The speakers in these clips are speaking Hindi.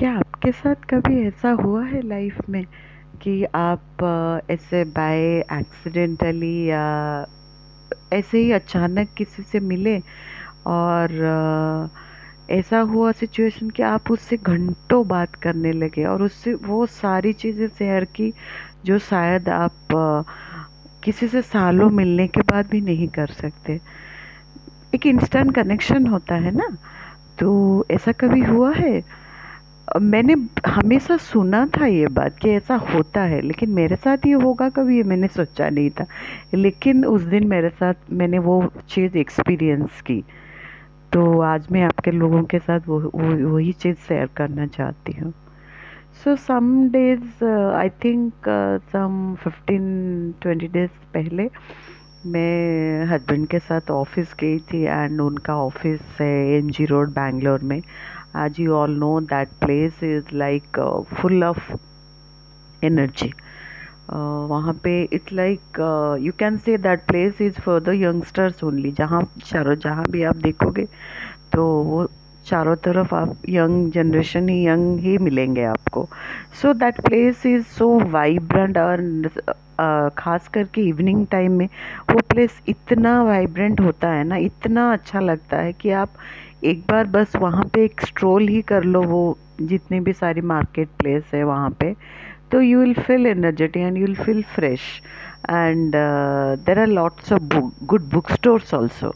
क्या आपके साथ कभी ऐसा हुआ है लाइफ में कि आप ऐसे बाय एक्सीडेंटली या ऐसे ही अचानक किसी से मिले और ऐसा हुआ सिचुएशन कि आप उससे घंटों बात करने लगे और उससे वो सारी चीज़ें शेयर की जो शायद आप किसी से सालों मिलने के बाद भी नहीं कर सकते। एक इंस्टेंट कनेक्शन होता है ना? तो ऐसा कभी हुआ है? मैंने हमेशा सुना था ये बात कि ऐसा होता है लेकिन मेरे साथ ये होगा कभी ये मैंने सोचा नहीं था। लेकिन उस दिन मेरे साथ मैंने वो चीज़ एक्सपीरियंस की। तो आज मैं आपके लोगों के साथ वो, वही चीज़ शेयर करना चाहती हूँ। So some days I think some fifteen twenty days पहले मैं हस्बैंड के साथ ऑफ़िस गई थी एंड उनका ऑफ़िस है एम जी रोड बैंगलोर में। As you all know that place is like uh, full of energy. Uh, वहाँ पे it's like you can say that place is for the youngsters only जहाँ चारों जहाँ भी आप देखोगे तो वो चारों तरफ़ आप यंग जनरेशन ही यंग ही मिलेंगे आपको. So that place is so vibrant और ख़ास करके इवनिंग टाइम में वो प्लेस इतना वाइब्रेंट होता है ना इतना अच्छा लगता है कि आप एक बार बस वहाँ पे एक स्ट्रोल ही कर लो वो जितनी भी सारी मार्केट प्लेस है वहाँ पे तो you will feel energetic and you will feel fresh and there are lots of good book stores also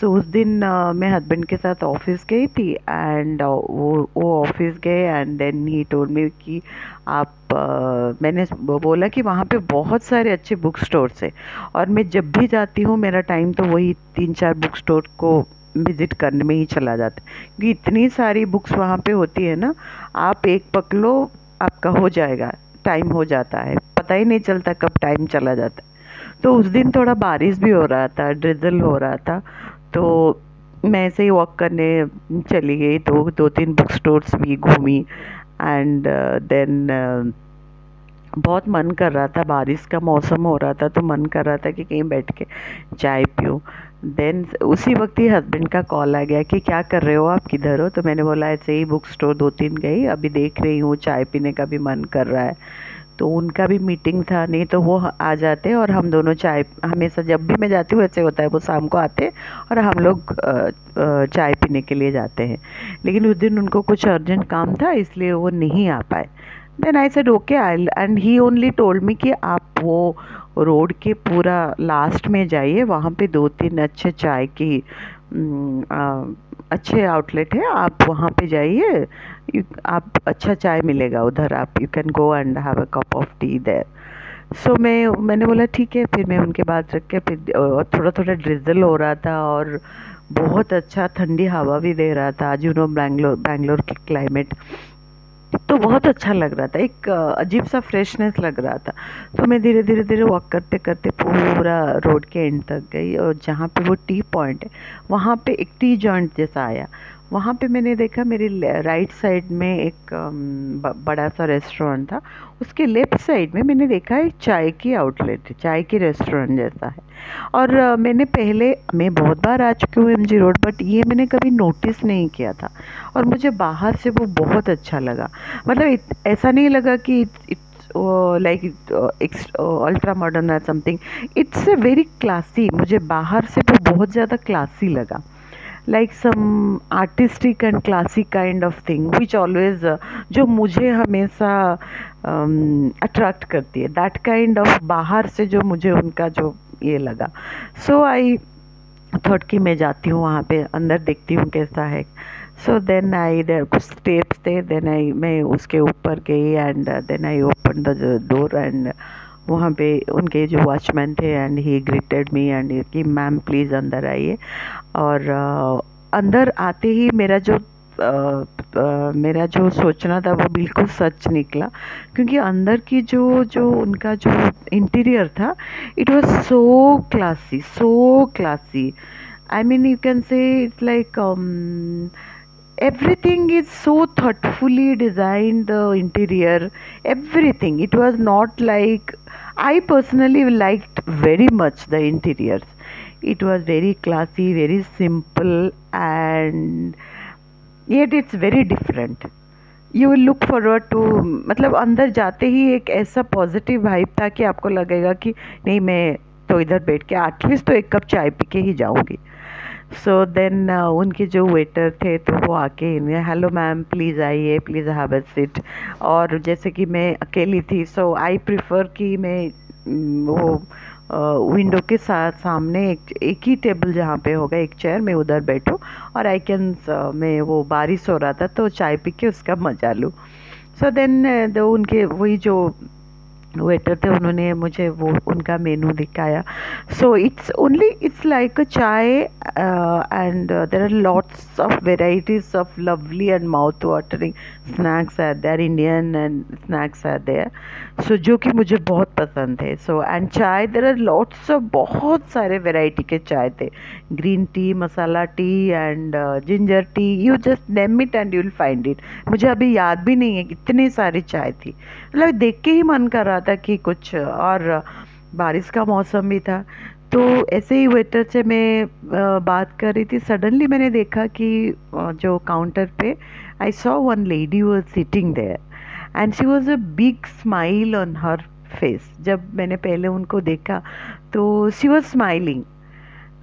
so उस दिन uh, मैं हस्बैंड के साथ ऑफ़िस गई थी एंड uh, वो वो ऑफ़िस गए and then he told me कि आप uh, मैंने बोला कि वहाँ पे बहुत सारे अच्छे बुक स्टोर्स है। और मैं जब भी जाती हूँ मेरा टाइम तो वही तीन चार बुक स्टोर को विज़िट करने में ही चला जाता है। क्योंकि इतनी सारी बुक्स वहाँ पे होती है ना आप एक पकड़ो आपका हो जाएगा टाइम हो जाता है। पता ही नहीं चलता कब टाइम चला जाता है। तो उस दिन थोड़ा बारिश भी हो रहा था ड्रिजल हो रहा था तो मैं ऐसे ही वॉक करने चली गई तो दो तीन बुक स्टोर्स भी घूमी एंड देन uh, बहुत मन कर रहा था। बारिश का मौसम हो रहा था तो मन कर रहा था कि कहीं बैठ के चाय पीऊँ। देन उसी वक्त ही हस्बैंड का कॉल आ गया कि क्या कर रहे हो आप किधर हो? तो मैंने बोला, ऐसे ही बुक स्टोर दो तीन गई, अभी देख रही हूँ, चाय पीने का भी मन कर रहा है। तो उनका भी मीटिंग था, नहीं तो वो आ जाते और हम दोनों चाय, हमेशा जब भी मैं जाती हूँ ऐसे होता है, वो शाम को आते और हम लोग चाय पीने के लिए जाते हैं। लेकिन उस दिन उनको कुछ अर्जेंट काम था, इसलिए वो नहीं आ पाए। Then I said okay I and he only told me कि आप वो रोड के पूरा लास्ट में जाइए, वहाँ पे दो तीन अच्छे चाय की अच्छे आउटलेट है। आप वहाँ पे जाइए आप अच्छा चाय मिलेगा उधर, आप you can go and have a cup of tea there so मैं, मैंने बोला, ठीक है। फिर मैं उनके बाद रख के फिर थोड़ा थोड़ा ड्रिजल हो रहा था और बहुत अच्छा ठंडी हवा भी दे रहा था। आज यू नो बैंगलोर बैंगलोर की क्लाइमेट तो बहुत अच्छा लग रहा था, एक अजीब सा फ्रेशनेस लग रहा था। तो मैं धीरे धीरे धीरे वॉक करते करते पूरा रोड के एंड तक गई और जहाँ पे वो टी पॉइंट है, वहाँ पे एक टी जॉइंट जैसा आया। वहाँ पे मैंने देखा मेरी राइट साइड में एक बड़ा सा रेस्टोरेंट था। उसके लेफ़्ट साइड में मैंने देखा एक चाय की आउटलेट चाय की रेस्टोरेंट जैसा है। और मैंने पहले, मैं बहुत बार आ चुकी हूँ एम जी रोड बट ये मैंने कभी नोटिस नहीं किया था। और मुझे बाहर से वो बहुत अच्छा लगा। मतलब ऐसा नहीं लगा कि लाइक अल्ट्रा मॉडर्न है something it's a very classy मुझे बाहर से वो बहुत ज़्यादा क्लासी लगा। Like some artistic and classic kind of thing which always जो मुझे हमेशा अट्रैक्ट um, करती है। दैट काइंड ऑफ़ बाहर से जो मुझे उनका जो ये लगा। सो आई थॉट कि मैं जाती हूँ वहाँ पे अंदर देखती हूँ कैसा है। सो देन आई देर कुछ स्टेप्स थे देन आई मैं उसके ऊपर गई and then I open the door and वहाँ पे उनके जो वॉचमैन थे and he greeted me and कि मैम प्लीज़ अंदर आइए। और अंदर आते ही मेरा जो मेरा जो सोचना था वो बिल्कुल सच निकला। क्योंकि अंदर की जो जो उनका जो इंटीरियर था it was so classy so classy I mean you can say it's like everything is so thoughtfully designed, the interior, everything it was not like i personally liked very much the interiors it was very classy very simple and yet it's very different you will look forward to मतलब अंदर जाते ही एक ऐसा पॉजिटिव वाइब था कि आपको लगेगा कि नहीं मैं तो इधर बैठ के एटलीस्ट तो एक कप चाय पी के ही जाऊँगी सो देन उनके जो वेटर थे तो वो आके हेलो मैम प्लीज़ आइए प्लीज़ हैव अ सीट और जैसे कि मैं अकेली थी सो आई प्रिफर कि मैं वो विंडो के साथ सामने एक एक ही टेबल जहाँ पे होगा, एक चेयर मैं उधर बैठूँ और आई कैन मैं वो बारिश हो रहा था तो चाय पी के उसका मज़ा लूँ। सो देन दो उनके, वही जो वेटर थे, उन्होंने मुझे वो, उनका मेनू दिखाया। So it's only it's like a chai and there are lots of varieties of lovely and mouth watering snacks are there Indian and snacks are there so जो कि मुझे बहुत पसंद है सो एंड चाय देर आर लॉट्स ऑफ़ बहुत सारे वेराइटी के चाय थे। Green tea masala tea and ginger tea you just name it and you will find it मुझे अभी याद भी नहीं है इतनी सारी चाय थी। मतलब देख के ही मन कर रहा था कि कुछ और बारिश का मौसम भी था। तो ऐसे ही वेटर से मैं बात कर रही थी। सडनली मैंने देखा कि जो काउंटर पे I saw one lady was sitting there and she was a big smile on her face जब मैंने पहले उनको देखा तो she was smiling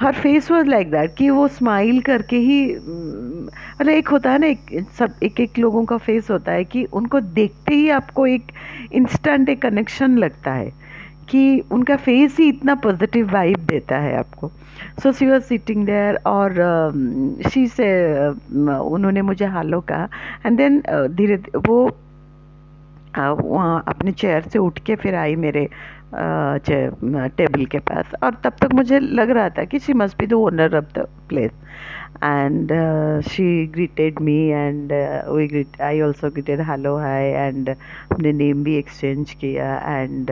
her face was like that कि वो स्माइल करके ही मतलब एक होता है ना, एक, सब, एक एक लोगों का फेस होता है कि उनको देखते ही आपको एक इंस्टेंट एक कनेक्शन लगता है कि उनका फेस ही इतना पॉजिटिव वाइब देता है आपको। So she was sitting there और शी से उन्होंने मुझे हालो कहा। एंड देन धीरे, वो वहाँ अपने चेयर से उठ के फिर आई मेरे टेबल के पास। और तब तक मुझे लग रहा था कि she must be the owner of the place and she greeted me and we greet I also greeted hello hi and हमने नेम भी एक्सचेंज किया। And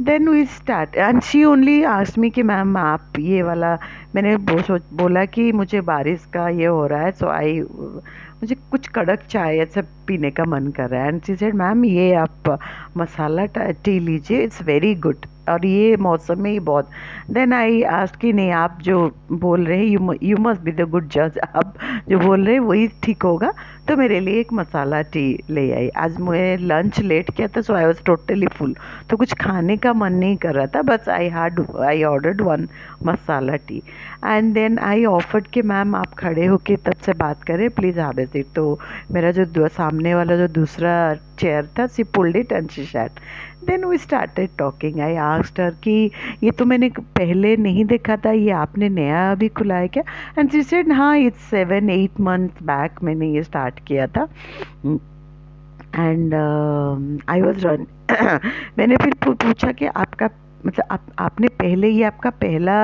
then we start and she only ask me कि मैम आप ये वाला मैंने बो, सोच बोला कि मुझे बारिश का ये हो रहा है सो आई मुझे कुछ कड़क चाय सब पीने का मन कर रहा है। एंड सी सेड मैम ये आप मसाला टी लीजिए इट्स वेरी गुड और ये मौसम में ही बहुत। देन आई आस्ट कि नहीं, आप जो बोल रहे हैं you must be the good जज आप जो बोल रहे हैं, वही ठीक होगा। तो मेरे लिए एक मसाला टी ले आई। आज मैं लंच लेट किया था so I was totally full तो कुछ खाने का मन नहीं कर रहा था, बस I heard I ordered one masala tea. And then I offered कि मैम आप खड़े होके तब से बात करें प्लीज़ हैव सीट तो मेरा जो सामने वाला जो दूसरा चेयर था she pulled it and she sat then we started talking I आस्टर her कि, ये तो मैंने पहले नहीं देखा था, ये आपने नया अभी खुला है क्या? एंड शी सेड हाँ it's seven eight month back मैंने ये स्टार्ट किया था. एंड आई वॉज़ रन मैंने फिर पूछा कि आपका मतलब आप, आपने पहले ही आपका पहला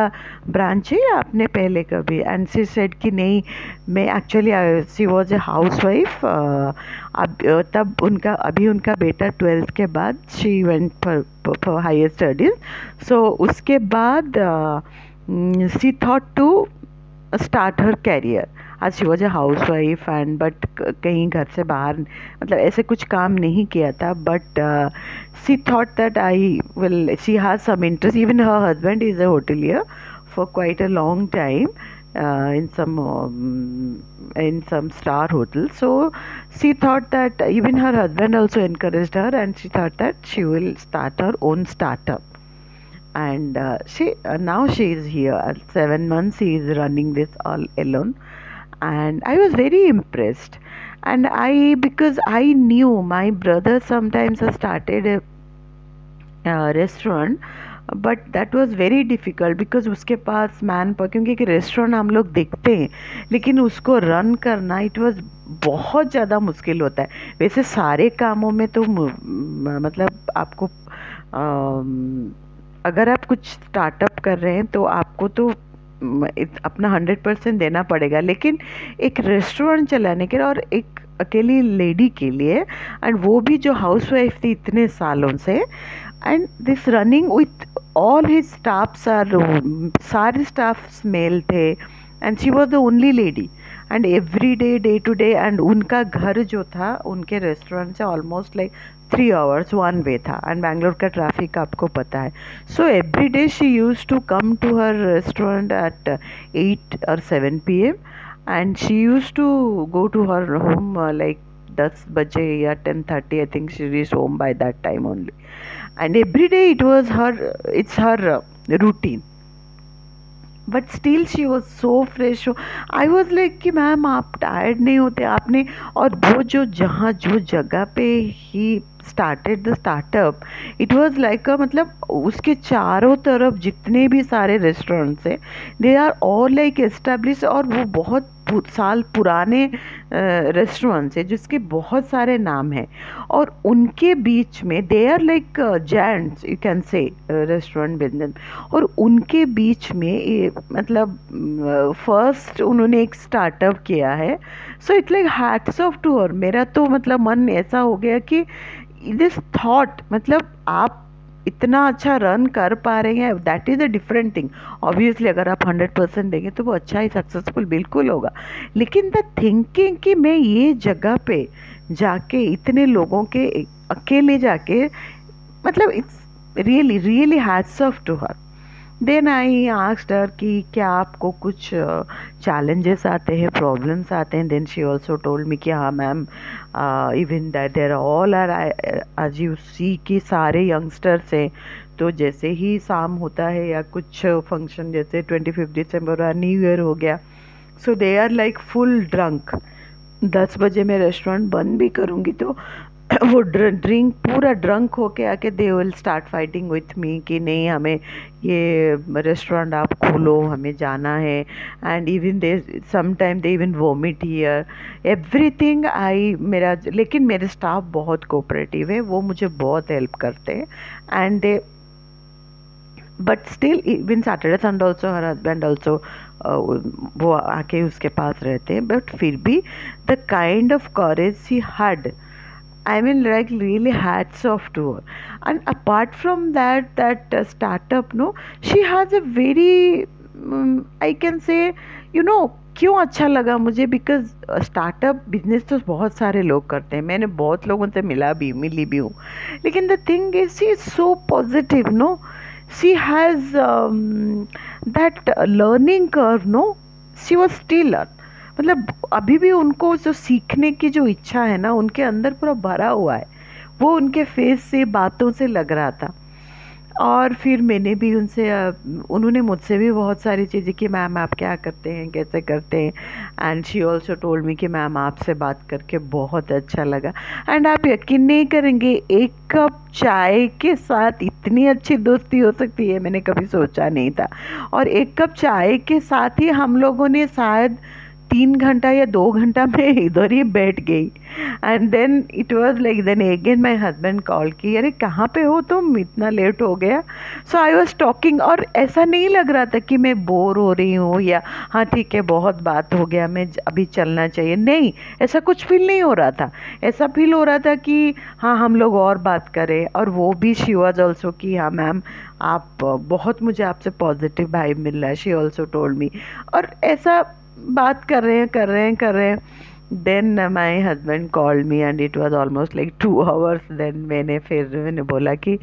ब्रांच है या आपने पहले कभी? एंड सी सेड कि नहीं, मैं actually she was a house wife अब तब उनका, अभी उनका बेटा ट्वेल्थ के बाद she went for higher studies so उसके बाद she thought to start her career आज she was a housewife and but कहीं घर से बाहर मतलब ऐसे कुछ काम नहीं किया था but she thought that I will she has some interest even her husband is a hotelier for quite a long time uh, in some um, in some star hotel so she thought that even her husband also encouraged her and she thought that she will start her own startup and uh, she uh, now she is here seven months she is running this all alone And I was very impressed. And I, because I knew my brother sometimes started a uh, restaurant but that was very difficult because उसके पास मैन पर क्योंकि एक रेस्टोरेंट हम लोग देखते हैं लेकिन उसको रन करना इट वॉज़ बहुत ज़्यादा मुश्किल होता है वैसे सारे कामों में तो मतलब आपको आ, अगर आप कुछ स्टार्टअप कर रहे हैं तो आपको तो अपना हंड्रेड परसेंट देना पड़ेगा। लेकिन एक रेस्टोरेंट चलाने के और एक अकेली लेडी के लिए एंड वो भी जो हाउस वाइफ थी इतने सालों से and this running with all his staffs are सारे स्टाफ्स मेल थे and she was the only lady and every day day to day and उनका घर जो था उनके रेस्टोरेंट से almost like three hours one way था एंड बैंगलोर का ट्रैफ़िक आपको पता है so every day she use to come to her restaurant at at और seven P M and she use to go to her home like दस बजे या ten thirty I think she reach home by that time only and every day it was her it's her routine but still she was so fresh I was like कि मैम आप टायर्ड नहीं होते। आपने और वो जो जहाँ जो जगह पे he started the startup it was like a मतलब उसके चारों तरफ़ जितने भी सारे रेस्टोरेंट्स हैं they are all like establish और वो बहुत साल पुराने रेस्टोरेंट्स है, जिसके बहुत सारे नाम हैं। और उनके बीच में they are like gents you can say restaurant business और उनके बीच में मतलब फ़र्स्ट उन्होंने एक स्टार्टअप किया है। So it like hats off to और मेरा तो मतलब मन ऐसा हो गया कि दिस थॉट मतलब आप इतना अच्छा रन कर पा रहे हैं that is a different thing obviously अगर आप हंड्रेड परसेंट देंगे तो वो अच्छा ही सक्सेसफुल बिल्कुल होगा. लेकिन द थिंकिंग कि मैं ये जगह पे जाके इतने लोगों के, अकेले जाके मतलब it's really really hats off to her then I asked her कि क्या आपको कुछ चैलेंजेस आते हैं प्रॉब्लम्स आते हैं। Then she also told me कि हाँ ma'am even that there all are आज यू सी कि सारे यंगस्टर्स हैं तो जैसे ही शाम होता है या कुछ फ़ंक्शन जैसे ट्वेंटी फिफ्थ दिसंबर और न्यू ईयर हो गया so they are like full drunk दस बजे मैं रेस्टोरेंट बंद भी करूँगी तो वो ड्रिंक पूरा ड्रंक होके आके they will start fighting with me कि नहीं हमें ये रेस्टोरेंट आप खोलो, हमें जाना है। And even they some time they even vomit here everything I मेरा, लेकिन मेरे स्टाफ बहुत कोऑपरेटिव है, वो मुझे बहुत हेल्प करते हैं। And they but still even Saturday Sunday also her husband also वो आके उसके पास रहते हैं। बट फिर भी the kind of courage he had I mean, like really hats off to her. And apart from that, that uh, startup, no, she has a very, um, I can say, you know, क्यों अच्छा लगा मुझे? बिकॉज़ स्टार्टअप बिज़नेस तो बहुत सारे लोग करते हैं। मैंने बहुत लोगों से मिला भी मिली भी हूँ। लेकिन the thing is she is so positive no she has that learning curve no she was still मतलब अभी भी उनको जो सीखने की जो इच्छा है ना, उनके अंदर पूरा भरा हुआ है। वो उनके फेस से, बातों से लग रहा था। और फिर मैंने भी उनसे उन्होंने मुझसे भी बहुत सारी चीज़ें कि, मैम, आप क्या करते हैं? कैसे करते हैं? And she also told me कि, मैम, आपसे बात करके बहुत अच्छा लगा। एंड आप यकीन नहीं करेंगे, एक कप चाय के साथ इतनी अच्छी दोस्ती हो सकती है, मैंने कभी सोचा नहीं था। और एक कप चाय के साथ ही हम लोगों ने शायद तीन घंटा या दो घंटा में इधर ही बैठ गई। And then it was like then again my husband call की, अरे, कहाँ पे हो तुम? इतना लेट हो गया। सो आई वॉज़ टॉकिंग और ऐसा नहीं लग रहा था कि मैं बोर हो रही हूँ या हाँ ठीक है, बहुत बात हो गया, मैं अभी चलना चाहिए। नहीं, ऐसा कुछ फील नहीं हो रहा था। ऐसा फील हो रहा था कि हाँ हम लोग और बात करें। और वो भी शी वॉज़ ऑल्सो कि हाँ मैम आप बहुत मुझे आपसे पॉजिटिव वाइब मिल रहा है शी ऑल्सो टोल्ड मी और ऐसा बात कर रहे हैं, कर रहे हैं, कर रहे हैं। Then my husband call me and it was almost like two hours then मैंने फिर, मैंने बोला कि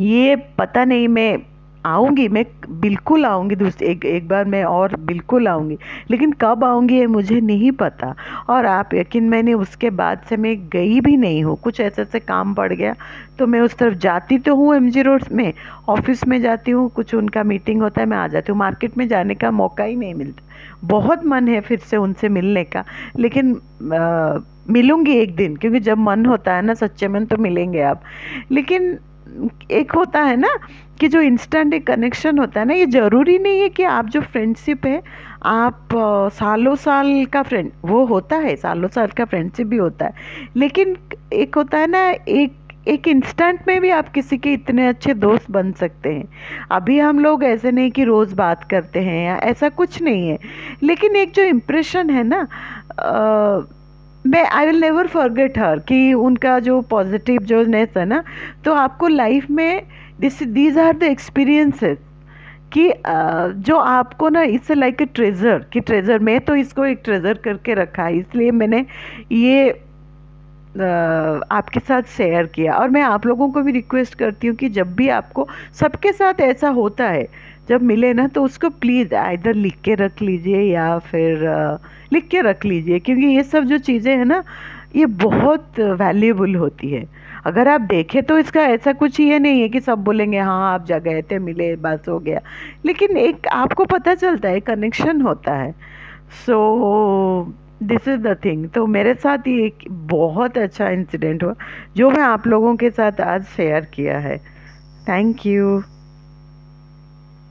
ये पता नहीं मैं आऊँगी मैं बिल्कुल आऊँगी दूसरी एक एक बार मैं और बिल्कुल आऊँगी। लेकिन कब आऊँगी ये मुझे नहीं पता। और आप यकीन मैंने उसके बाद से मैं गई भी नहीं हूँ। कुछ ऐसे ऐसे काम पड़ गया तो मैं उस तरफ़ जाती तो हूँ एम जी रोड में। ऑफ़िस में जाती हूँ कुछ उनका मीटिंग होता है मैं आ जाती हूँ। मार्केट में जाने का मौका ही नहीं मिलता। बहुत मन है फिर से उनसे मिलने का। लेकिन आ, मिलूँगी एक दिन क्योंकि जब मन होता है ना सच्चे मन तो मिलेंगे आप। लेकिन एक होता है ना कि जो इंस्टेंट एक कनेक्शन होता है ना ये ज़रूरी नहीं है कि आप जो फ्रेंडशिप है आप सालों साल का फ्रेंड वो होता है सालों साल का फ्रेंडशिप भी होता है। लेकिन एक होता है ना एक एक इंस्टेंट में भी आप किसी के इतने अच्छे दोस्त बन सकते हैं। अभी हम लोग ऐसे नहीं कि रोज़ बात करते हैं या ऐसा कुछ नहीं है। लेकिन एक जो इम्प्रेशन है ना आ, मैं I will never forget her कि उनका जो पॉजिटिव जो नेस है ना तो आपको लाइफ में this these are the experiences कि जो आपको ना इट्स लाइक ए ट्रेज़र कि ट्रेज़र मैं तो इसको एक ट्रेज़र करके रखा है, इसलिए मैंने ये आपके साथ शेयर किया। और मैं आप लोगों को भी रिक्वेस्ट करती हूँ कि जब भी आपको, सबके साथ ऐसा होता है, जब मिले ना तो उसको प्लीज़ इधर लिख के रख लीजिए या फिर लिख के रख लीजिए, क्योंकि ये सब जो चीज़ें हैं ना, ये बहुत वैल्यूबल होती है। अगर आप देखें तो इसका ऐसा कुछ ये नहीं है कि सब बोलेंगे हाँ आप जा गए थे, मिले, बस हो गया। लेकिन एक आपको पता चलता है कनेक्शन होता है। So this is the thing तो मेरे साथ ये एक बहुत अच्छा इंसिडेंट हुआ, जो मैं आप लोगों के साथ आज शेयर किया है। Thank you